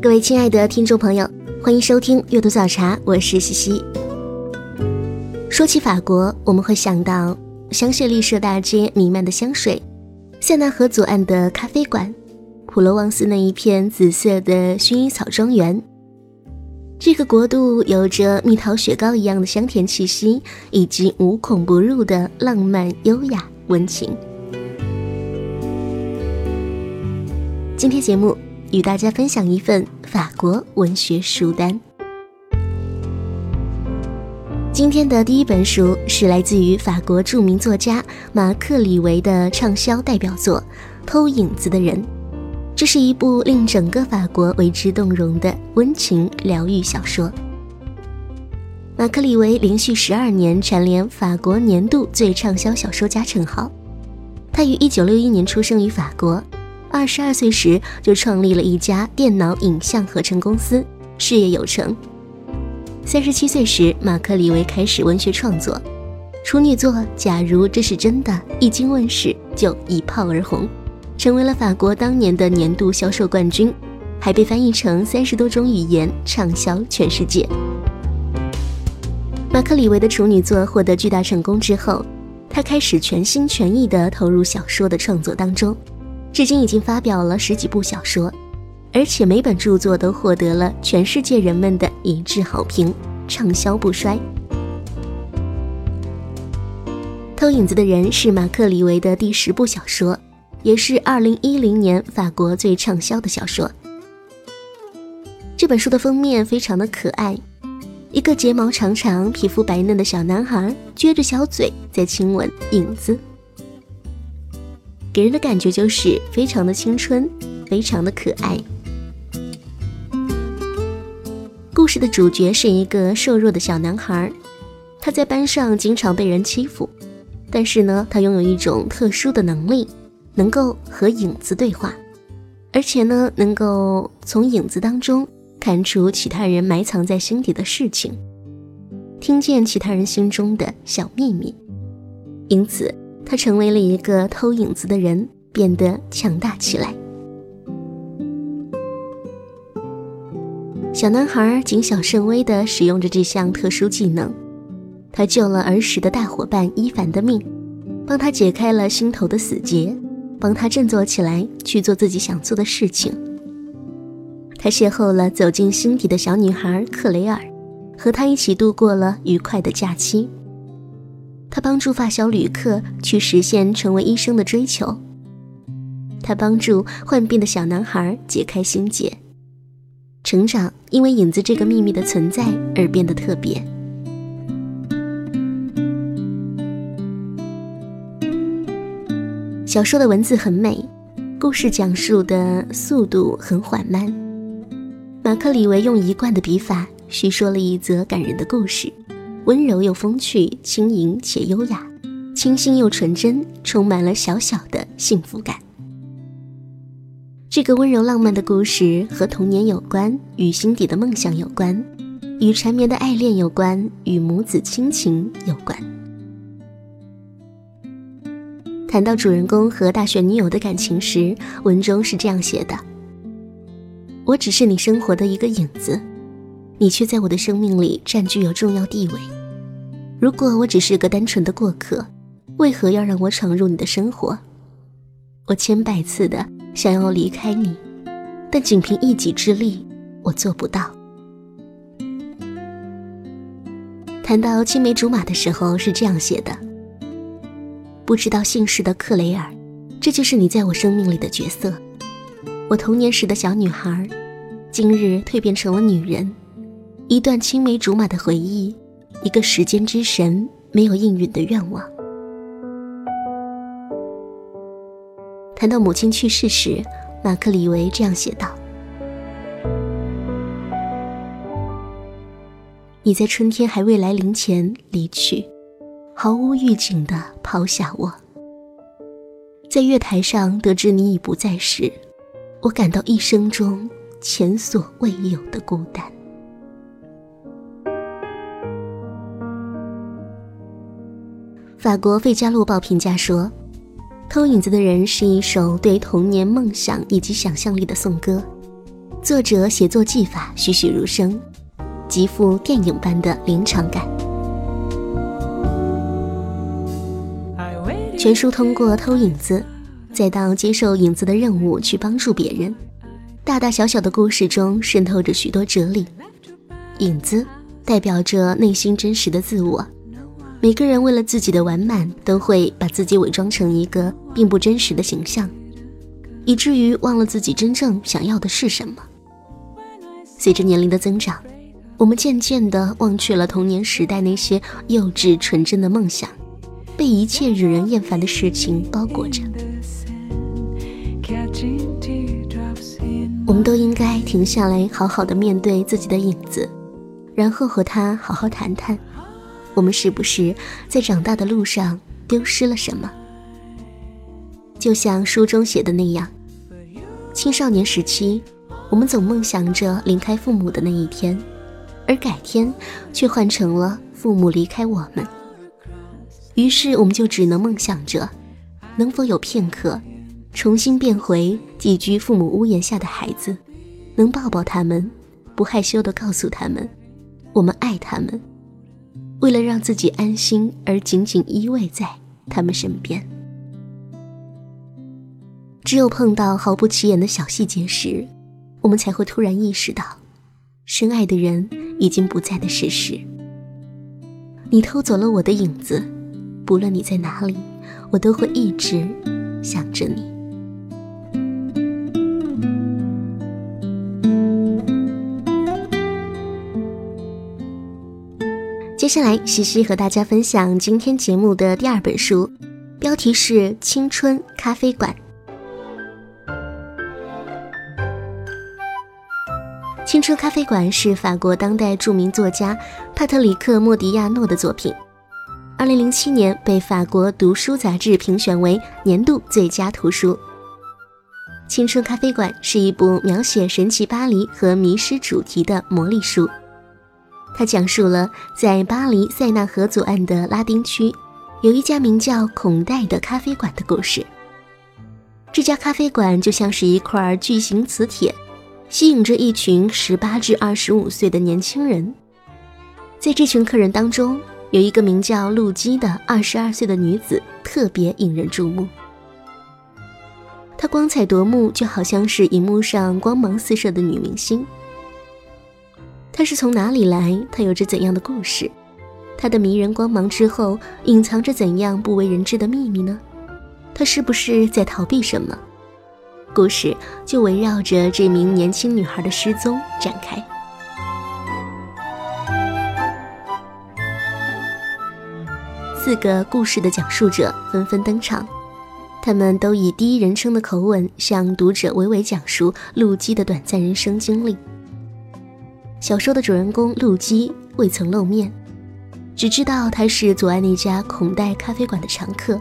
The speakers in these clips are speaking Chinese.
各位亲爱的听众朋友，欢迎收听阅读早茶，我是西西。说起法国，我们会想到香榭丽舍大街弥漫的香水，塞纳河左岸的咖啡馆，普罗旺斯那一片紫色的薰衣草庄园。这个国度有着蜜桃雪糕一样的香甜气息，以及无孔不入的浪漫、优雅、温情。今天节目与大家分享一份法国文学书单。今天的第一本书是来自于法国著名作家马克·李维的畅销代表作《偷影子的人》。这是一部令整个法国为之动容的温情疗愈小说。马克·李维连续十二年蝉联法国年度最畅销小说家称号。他于一九六一年出生于法国，二十二岁时就创立了一家电脑影像合成公司，事业有成。三十七岁时，马克·李维开始文学创作，处女作《假如这是真的》一经问世就一炮而红。成为了法国当年的年度销售冠军，还被翻译成三十多种语言，畅销全世界。马克·李维的处女作获得巨大成功之后，他开始全心全意地投入小说的创作当中，至今已经发表了十几部小说，而且每本著作都获得了全世界人们的一致好评，畅销不衰。偷影子的人是马克·李维的第十部小说。也是二零一零年法国最畅销的小说。这本书的封面非常的可爱，一个睫毛长长、皮肤白嫩的小男孩撅着小嘴在亲吻影子，给人的感觉就是非常的青春，非常的可爱。故事的主角是一个瘦弱的小男孩，他在班上经常被人欺负，但是呢，他拥有一种特殊的能力。能够和影子对话，而且呢，能够从影子当中看出其他人埋藏在心底的事情，听见其他人心中的小秘密，因此他成为了一个偷影子的人，变得强大起来。小男孩谨小慎微地使用着这项特殊技能，他救了儿时的大伙伴伊凡的命，帮他解开了心头的死结。帮他振作起来，去做自己想做的事情。他邂逅了走进心底的小女孩克雷尔，和她一起度过了愉快的假期。他帮助发小旅客去实现成为医生的追求。他帮助患病的小男孩解开心结。成长因为影子这个秘密的存在而变得特别。小说的文字很美，故事讲述的速度很缓慢。马克·李维用一贯的笔法叙说了一则感人的故事，温柔又风趣，轻盈且优雅，清新又纯真，充满了小小的幸福感。这个温柔浪漫的故事和童年有关，与心底的梦想有关，与缠绵的爱恋有关，与母子亲情有关。谈到主人公和大学女友的感情时，文中是这样写的：“我只是你生活的一个影子，你却在我的生命里占据有重要地位。如果我只是个单纯的过客，为何要让我闯入你的生活？我千百次的想要离开你，但仅凭一己之力，我做不到。”谈到青梅竹马的时候，是这样写的。不知道姓氏的克雷尔，这就是你在我生命里的角色。我童年时的小女孩，今日蜕变成了女人。一段青梅竹马的回忆，一个时间之神没有应允的愿望。谈到母亲去世时，马克·李维这样写道：“你在春天还未来临前离去，毫无预警地抛下我。在月台上得知你已不在时，我感到一生中前所未有的孤单。”法国《费加洛报》评价说，《偷影子的人》是一首对童年梦想以及想象力的颂歌，作者写作技法栩栩如生，极富电影般的临场感。全书通过偷影子，再到接受影子的任务去帮助别人，大大小小的故事中渗透着许多哲理。影子代表着内心真实的自我。每个人为了自己的完满，都会把自己伪装成一个并不真实的形象，以至于忘了自己真正想要的是什么。随着年龄的增长，我们渐渐地忘却了童年时代那些幼稚纯真的梦想，被一切惹人厌烦的事情包裹着。我们都应该停下来，好好的面对自己的影子，然后和他好好谈谈。我们是不是在长大的路上丢失了什么？就像书中写的那样，青少年时期，我们总梦想着离开父母的那一天，而改天却换成了父母离开我们。于是，我们就只能梦想着，能否有片刻，重新变回寄居父母屋檐下的孩子，能抱抱他们，不害羞地告诉他们，我们爱他们。为了让自己安心而紧紧依偎在他们身边，只有碰到毫不起眼的小细节时，我们才会突然意识到，深爱的人已经不在的事实。你偷走了我的影子，不论你在哪里，我都会一直想着你。接下来，西西和大家分享今天节目的第二本书，标题是《青春咖啡馆》。《青春咖啡馆》是法国当代著名作家帕特里克·莫迪亚诺的作品，二零零七年被法国读书杂志评选为年度最佳图书。《青春咖啡馆》是一部描写神奇巴黎和迷失主题的魔力书。他讲述了在巴黎塞纳河左岸的拉丁区，有一家名叫孔代的咖啡馆的故事。这家咖啡馆就像是一块巨型磁铁，吸引着一群十八至二十五岁的年轻人。在这群客人当中，有一个名叫露基的二十二岁的女子，特别引人注目。她光彩夺目，就好像是荧幕上光芒四射的女明星。他是从哪里来？他有着怎样的故事？他的迷人光芒之后隐藏着怎样不为人知的秘密呢？他是不是在逃避什么？故事就围绕着这名年轻女孩的失踪展开。四个故事的讲述者纷纷登场，他们都以第一人称的口吻向读者娓娓讲述陆基的短暂人生经历。小说的主人公陆基未曾露面，只知道他是左岸那家孔代咖啡馆的常客。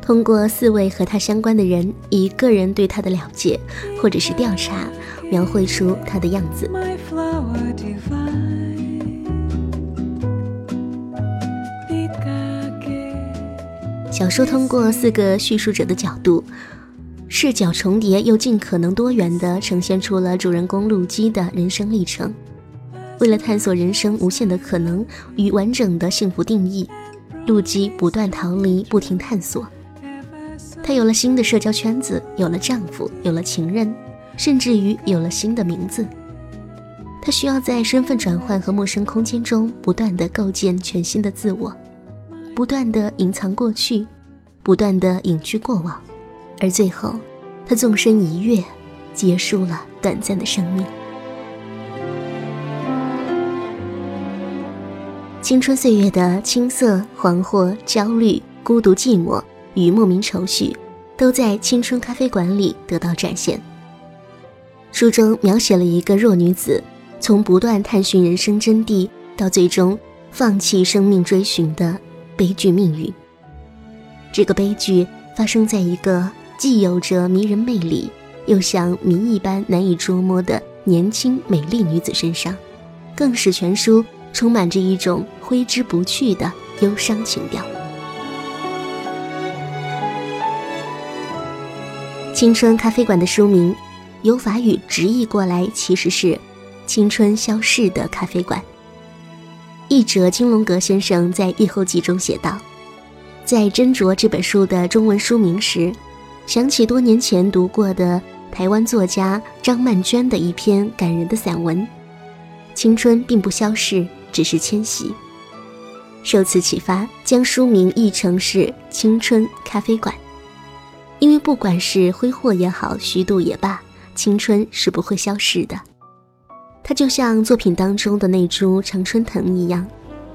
通过四位和他相关的人以个人对他的了解或者是调查，描绘出他的样子。小说通过四个叙述者的角度。视角重叠又尽可能多元的呈现出了主人公陆基的人生历程。为了探索人生无限的可能与完整的幸福定义，陆基不断逃离，不停探索。她有了新的社交圈子，有了丈夫，有了情人，甚至于有了新的名字。她需要在身份转换和陌生空间中不断的构建全新的自我，不断的隐藏过去，不断的隐居过往。而最后，他纵身一跃，结束了短暂的生命。青春岁月的青涩、惶惑、焦虑、孤独、寂寞与莫名愁绪，都在青春咖啡馆里得到展现。书中描写了一个弱女子从不断探寻人生真谛，到最终放弃生命追寻的悲剧命运。这个悲剧发生在一个既有着迷人魅力，又像谜一般难以捉摸的年轻美丽女子身上，更使全书充满着一种挥之不去的忧伤情调。青春咖啡馆的书名，由法语直译过来其实是“青春消逝的咖啡馆”。译者金龙阁先生在译后记中写道。在斟酌这本书的中文书名时，想起多年前读过的台湾作家张曼娟的一篇感人的散文《青春并不消逝，只是迁徙》。受此启发，将书名译成是《青春咖啡馆》，因为不管是挥霍也好，虚度也罢，青春是不会消逝的。它就像作品当中的那株常春藤一样，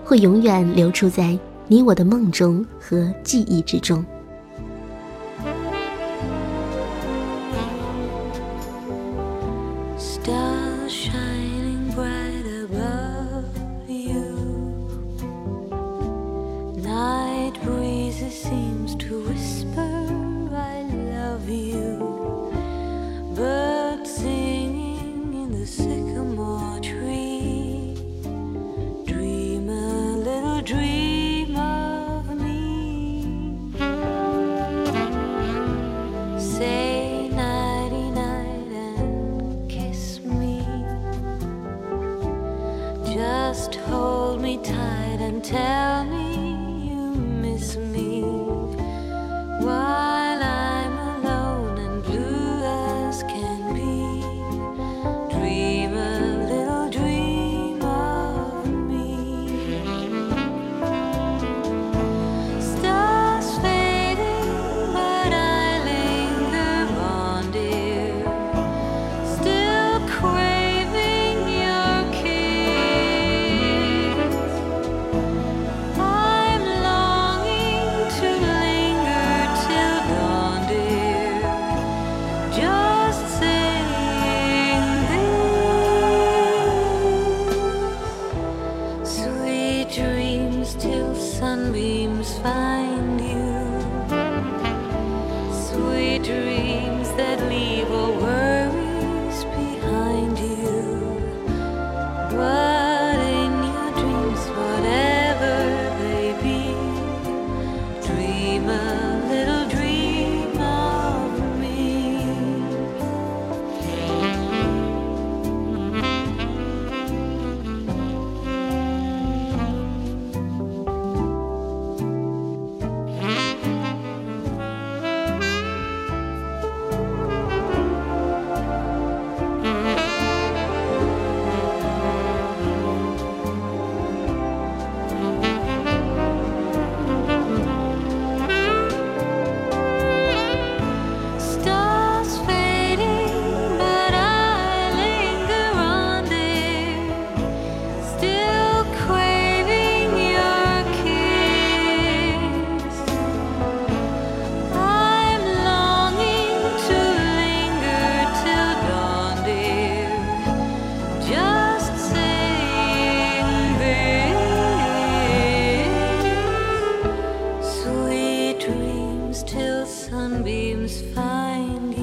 会永远留住在。你我的梦中和记忆之中。to whisper. sunbeams find you, sweet dreams that. sunbeams find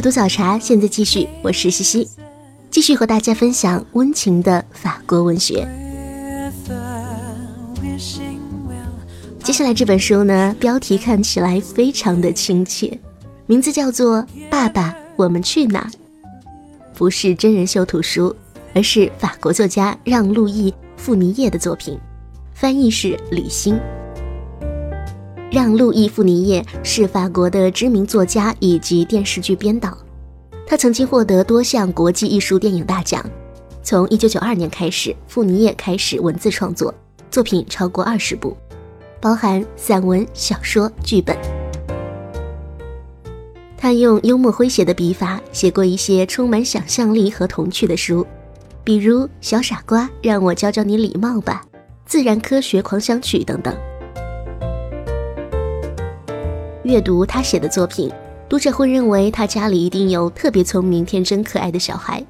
阅读早茶，现在继续。我是西西，继续和大家分享温情的法国文学。接下来这本书呢，标题看起来非常的亲切，名字叫做《爸爸，我们去哪》，不是真人秀图书，而是法国作家让·路易·傅尼叶的作品，翻译是李欣。让·路易·富尼叶是法国的知名作家以及电视剧编导，他曾经获得多项国际艺术电影大奖。从1992年开始，富尼叶开始文字创作，作品超过二十部，包含散文、小说、剧本。他用幽默诙谐的笔法写过一些充满想象力和童趣的书，比如《小傻瓜》，让我教教你礼貌吧，《自然科学狂想曲》等等。阅读他写的作品，读者会认为他家里一定有特别聪明、天真可爱的小孩，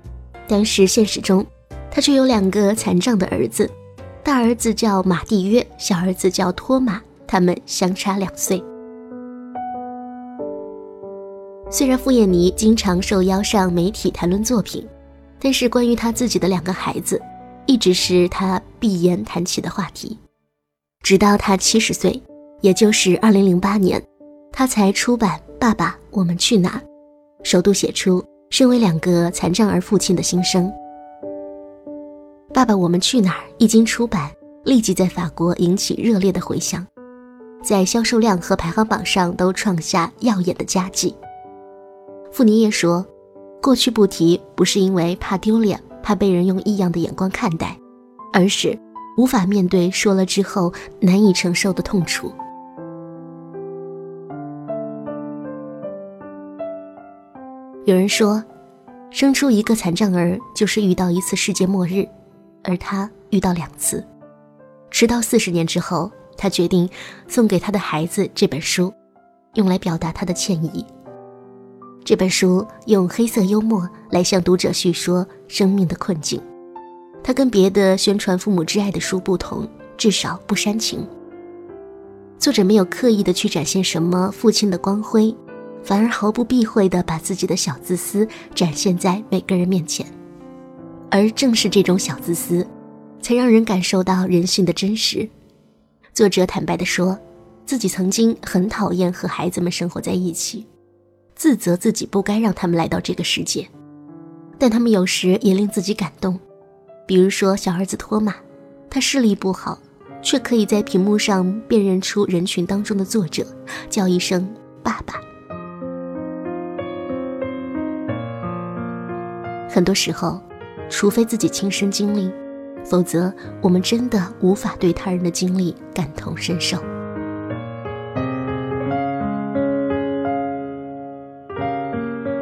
但是现实中，他却有两个残障的儿子，大儿子叫马蒂约，小儿子叫托马，他们相差两岁。虽然傅艳妮经常受邀上媒体谈论作品，但是关于他自己的两个孩子，一直是他闭言谈起的话题，直到他七十岁，也就是二零零八年。他才出版《爸爸，我们去哪儿》，首度写出身为两个残障儿父亲的心声。《爸爸，我们去哪儿》一经出版，立即在法国引起热烈的回响，在销售量和排行榜上都创下耀眼的佳绩。傅尼叶说：“过去不提，不是因为怕丢脸，怕被人用异样的眼光看待，而是无法面对说了之后难以承受的痛楚。”有人说，生出一个残障儿就是遇到一次世界末日，而他遇到两次。直到四十年之后，他决定送给他的孩子这本书，用来表达他的歉意。这本书用黑色幽默来向读者叙说生命的困境。它跟别的宣传父母之爱的书不同，至少不煽情。作者没有刻意的去展现什么父亲的光辉。反而毫不避讳地把自己的小自私展现在每个人面前，而正是这种小自私，才让人感受到人性的真实。作者坦白地说，自己曾经很讨厌和孩子们生活在一起，自责自己不该让他们来到这个世界，但他们有时也令自己感动。比如说小儿子托马，他视力不好，却可以在屏幕上辨认出人群当中的作者，叫一声“爸爸”。很多时候，除非自己亲身经历，否则我们真的无法对他人的经历感同身受。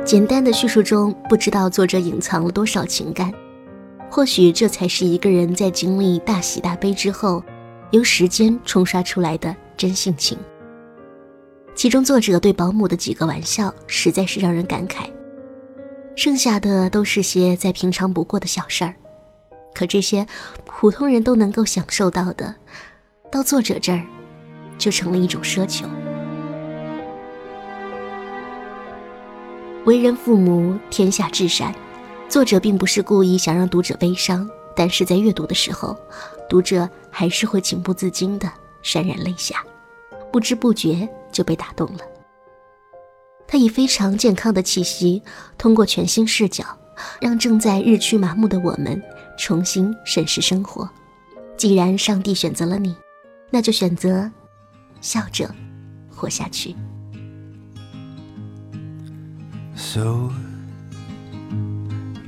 简单的叙述中，不知道作者隐藏了多少情感。或许这才是一个人在经历大喜大悲之后，由时间冲刷出来的真性情。其中，作者对保姆的几个玩笑，实在是让人感慨。剩下的都是些再平常不过的小事儿，可这些普通人都能够享受到的，到作者这儿，就成了一种奢求。为人父母，天下至善。作者并不是故意想让读者悲伤，但是在阅读的时候，读者还是会情不自禁的潸然泪下，不知不觉就被打动了。他以非常健康的气息，通过全新视角，让正在日趋麻木的我们重新审视生活。既然上帝选择了你，那就选择笑着活下去。So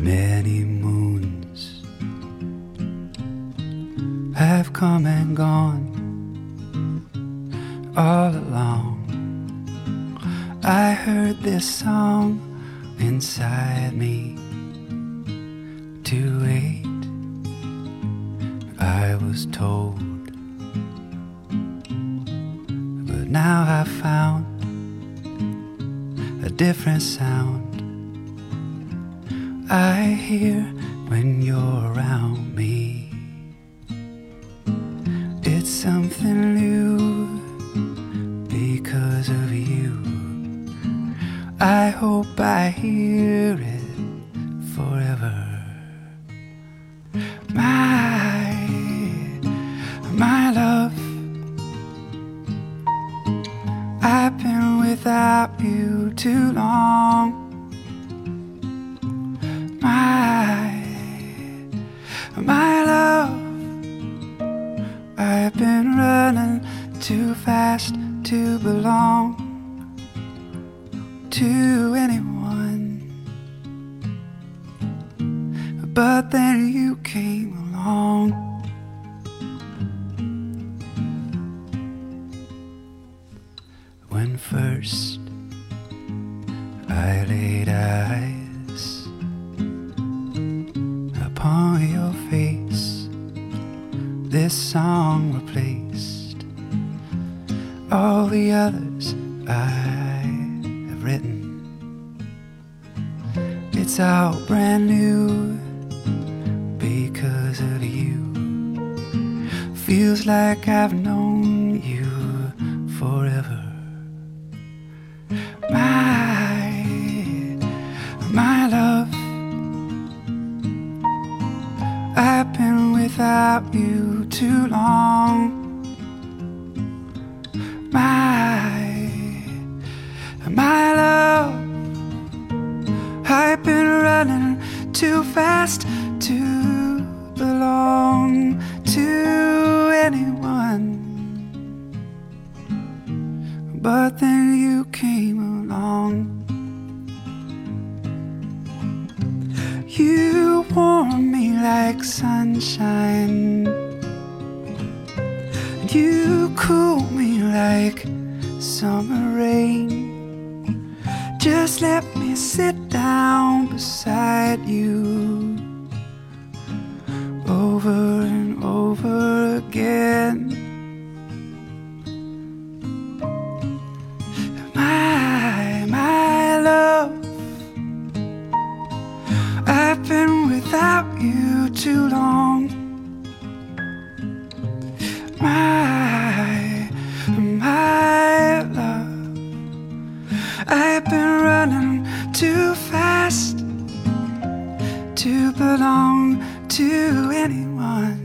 many moons have come and gone all along. I heard this song inside me to wait. I was told, but now I found a different sound. I hear when you're around me. Hope I hear I laid eyes upon your face, this song replaced all the others I have written. It's all brand new because of you. Feels like I've known without you too long. Down beside you over and over again. My, my love, I've been without you too long. My, belong to anyone.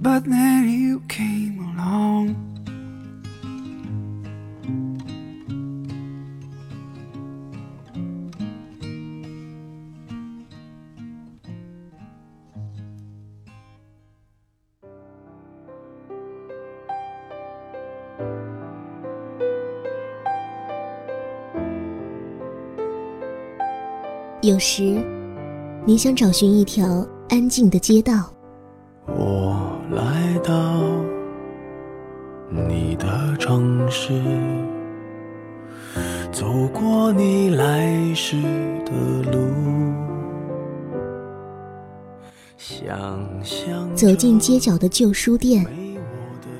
But then you 有时，你想找寻一条安静的街道，我来到你的城市，走过你来时的路，想象走进街角的旧书店，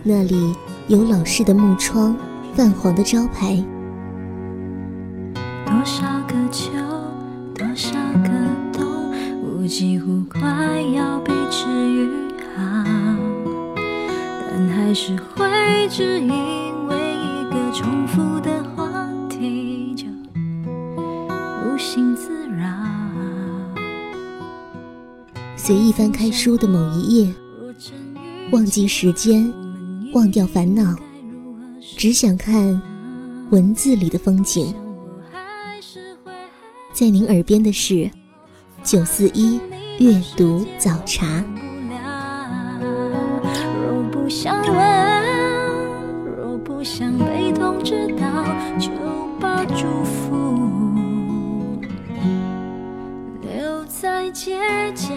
那里有老式的木窗、泛黄的招牌，几乎快要被治愈好，但还是会只因为一个重复的话题就无心自扰。随意翻开书的某一页，若真遇忘记时间，忘掉烦恼，只想看文字里的风景。在您耳边的是九四一阅读早茶。不了。若不想问，若不想被通知到，就把祝福留在街角。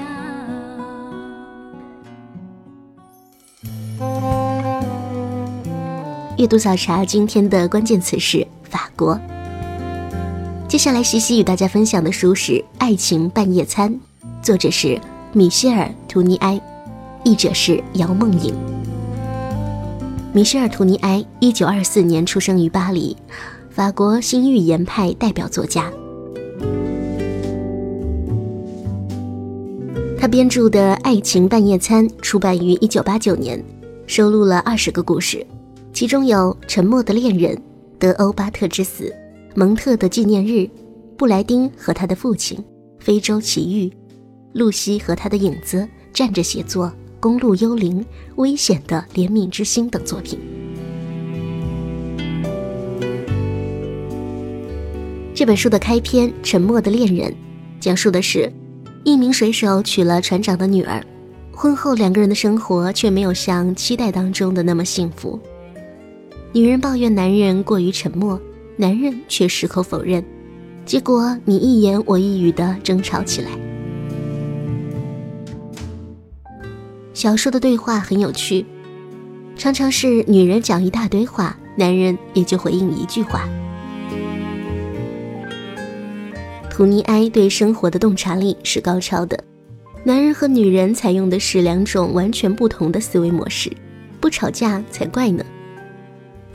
阅读早茶今天的关键词是法国。接下来，西西与大家分享的书是《爱情半夜餐》，作者是米歇尔·图尼埃，译者是姚梦颖。米歇尔·图尼埃，一九二四年出生于巴黎，法国新寓言派代表作家。他编著的《爱情半夜餐》出版于一九八九年，收录了二十个故事，其中有《沉默的恋人》、《德欧巴特之死》、《蒙特的纪念日》、《布莱丁和他的父亲》、《非洲奇遇》、《露西和他的影子》、《站着写作》、《公路幽灵》、《危险的怜悯之心》等作品。这本书的开篇《沉默的恋人》，讲述的是一名水手娶了船长的女儿，婚后两个人的生活却没有像期待当中的那么幸福。女人抱怨男人过于沉默，男人却矢口否认，结果你一言我一语的争吵起来。小说的对话很有趣，常常是女人讲一大堆话，男人也就回应一句话。图尼埃对生活的洞察力是高超的，男人和女人采用的是两种完全不同的思维模式，不吵架才怪呢。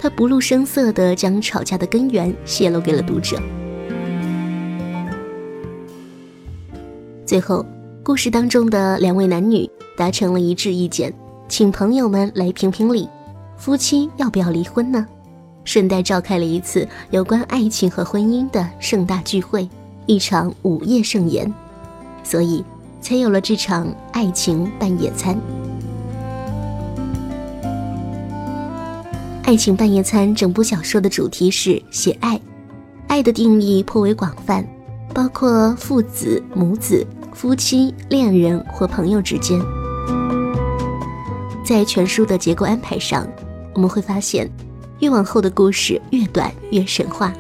他不露声色地将吵架的根源泄露给了读者。最后，故事当中的两位男女达成了一致意见，请朋友们来评评理，夫妻要不要离婚呢？顺带召开了一次有关爱情和婚姻的盛大聚会。一场午夜盛宴，所以才有了这场爱情半夜餐。爱情半夜餐整部小说的主题是写爱，爱的定义颇为广泛，包括父子、母子、夫妻、恋人或朋友之间。在全书的结构安排上，我们会发现，越往后的故事越短越神话。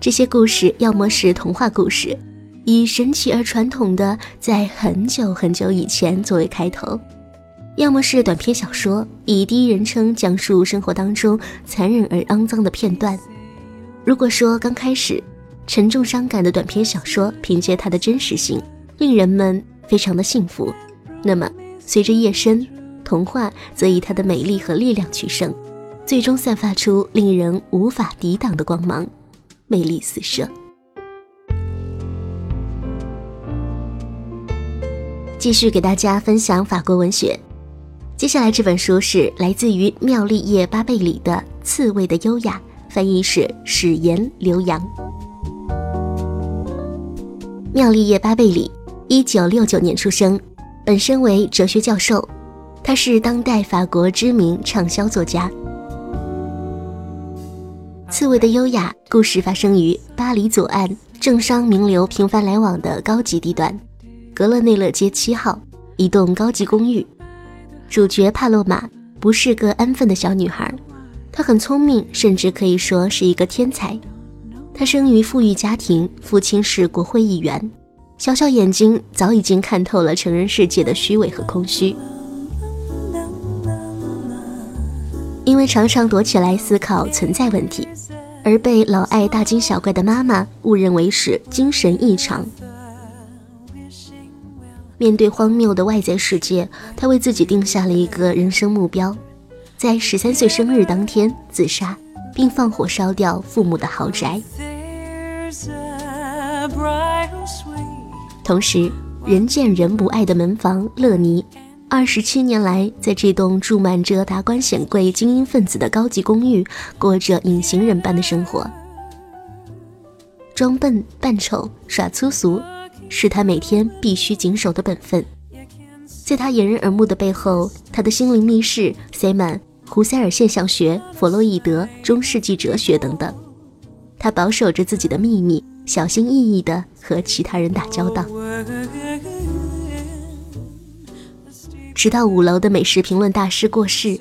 这些故事要么是童话故事，以神奇而传统的在很久很久以前作为开头；要么是短篇小说，以第一人称讲述生活当中残忍而肮脏的片段。如果说刚开始沉重伤感的短篇小说凭借它的真实性令人们非常的幸福，那么随着夜深，童话则以它的美丽和力量取胜，最终散发出令人无法抵挡的光芒。魅力四射。继续给大家分享法国文学。接下来这本书是来自于妙丽叶巴贝里的《刺猬的优雅》，翻译是史岩刘洋。妙丽叶巴贝里，一九六九年出生，本身为哲学教授，他是当代法国知名畅销作家。刺猬的优雅故事发生于巴黎左岸政商名流频繁来往的高级地段，格勒内勒街七号一栋高级公寓。主角帕洛玛不是个安分的小女孩，她很聪明，甚至可以说是一个天才。她生于富裕家庭，父亲是国会议员，小小眼睛早已经看透了成人世界的虚伪和空虚。因为常常躲起来思考存在问题，而被老爱大惊小怪的妈妈误认为是精神异常。面对荒谬的外在世界，他为自己定下了一个人生目标：在十三岁生日当天自杀，并放火烧掉父母的豪宅。同时，人见人不爱的门房乐尼。二十七年来，在这栋住满着达官显贵、精英分子的高级公寓，过着隐形人般的生活。装笨扮丑、耍粗俗，是他每天必须谨守的本分。在他掩人耳目的背后，他的心灵密室塞满胡塞尔现象学、弗洛伊德、中世纪哲学等等。他保守着自己的秘密，小心翼翼地和其他人打交道。直到五楼的美食评论大师过世，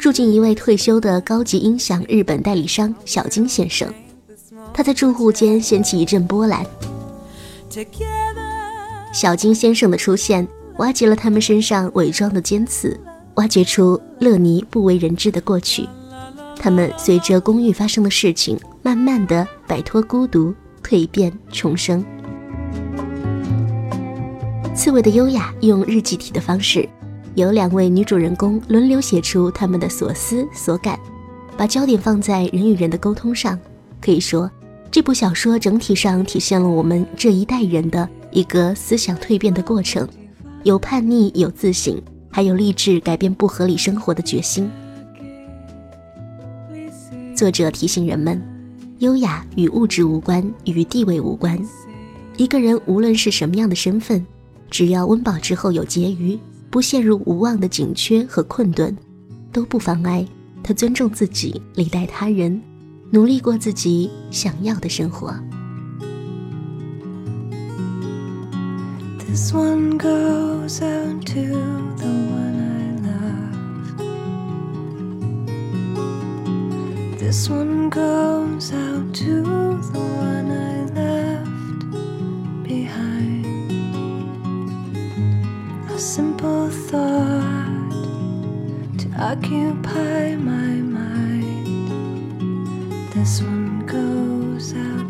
住进一位退休的高级音响日本代理商小金先生。他在住户间掀起一阵波澜。小金先生的出现，挖掘了他们身上伪装的尖刺，挖掘出乐尼不为人知的过去。他们随着公寓发生的事情，慢慢的摆脱孤独，蜕变重生。刺猬的优雅，用日记体的方式。由两位女主人公轮流写出他们的所思所感，把焦点放在人与人的沟通上。可以说，这部小说整体上体现了我们这一代人的一个思想蜕变的过程，有叛逆，有自省，还有立志改变不合理生活的决心。作者提醒人们，优雅与物质无关，与地位无关。一个人无论是什么样的身份，只要温饱之后有结余。不陷入无望的紧缺和困顿，都不妨碍他尊重自己、礼待他人，努力过自己想要的生活。This one goes out to the one I love. This one goes out to the one I left behind. A simple thought to occupy my mind. This one goes out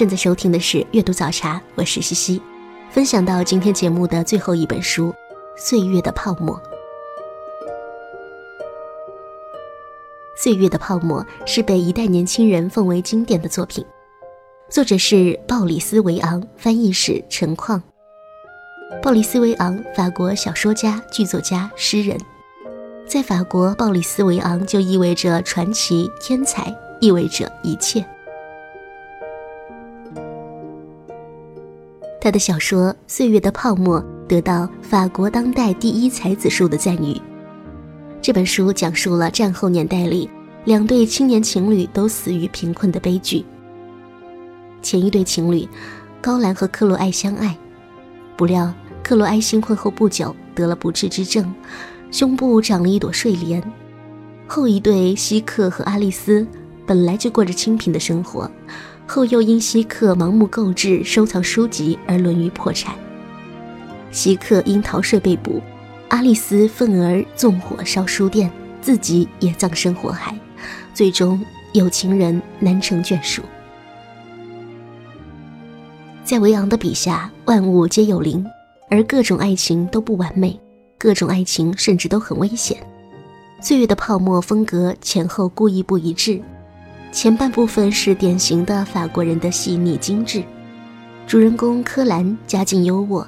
正在收听的是阅读早茶，我是西西，分享到今天节目的最后一本书《岁月的泡沫》。《岁月的泡沫》是被一代年轻人奉为经典的作品，作者是鲍里斯·维昂，翻译是陈况。鲍里斯·维昂，法国小说家、剧作家、诗人，在法国，鲍里斯·维昂就意味着传奇、天才，意味着一切。他的小说《岁月的泡沫》得到法国当代第一才子数的赞誉。这本书讲述了战后年代里两对青年情侣都死于贫困的悲剧。前一对情侣高兰和克罗埃相爱，不料克罗埃新婚后不久得了不治之症，胸部长了一朵睡莲。后一对希克和阿丽丝本来就过着清贫的生活。后又因希克盲目购置、收藏书籍而沦于破产。希克因逃税被捕，阿丽丝愤而纵火烧书店，自己也葬身火海，最终有情人难成眷属。在维昂的笔下，万物皆有灵，而各种爱情都不完美，各种爱情甚至都很危险。岁月的泡沫风格前后故意不一致。前半部分是典型的法国人的细腻精致，主人公柯兰家境优渥，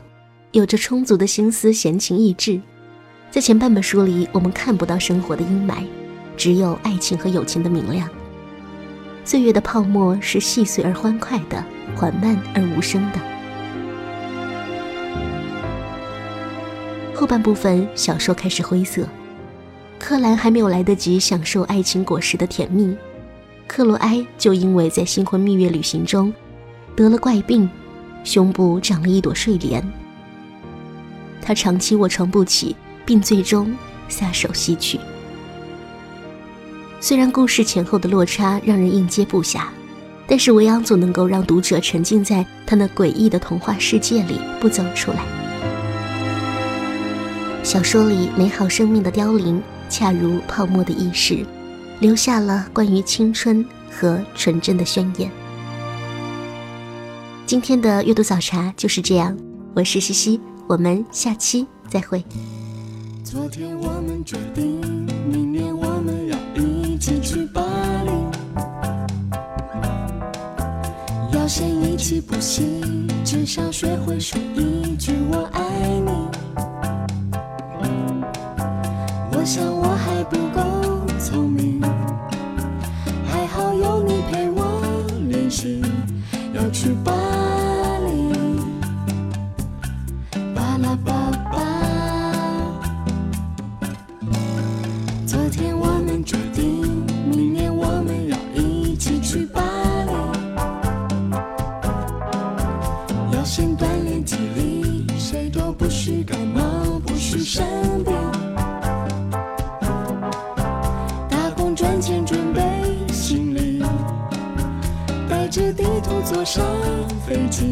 有着充足的心思，闲情逸致。在前半本书里，我们看不到生活的阴霾，只有爱情和友情的明亮。岁月的泡沫是细碎而欢快的，缓慢而无声的。后半部分小说开始灰色，柯兰还没有来得及享受爱情果实的甜蜜。克罗埃就因为在新婚蜜月旅行中得了怪病，胸部长了一朵睡莲。他长期卧床不起，并最终撒手西去。虽然故事前后的落差让人应接不暇，但是维昂总能够让读者沉浸在他那诡异的童话世界里不走出来。小说里美好生命的凋零，恰如泡沫的易逝。留下了关于青春和纯真的宣言。今天的阅读早茶就是这样，我是西西，我们下期再会。昨天我们决定，明年我们要一起去巴黎，要先一起补习，至少学会说一句我爱你。我想我巴拉巴巴。昨天我们决定，明年我们要一起去巴黎，要先锻炼体力，谁都不许感冒，不许生病。打工赚钱，准备行李，带着地图坐上飞机，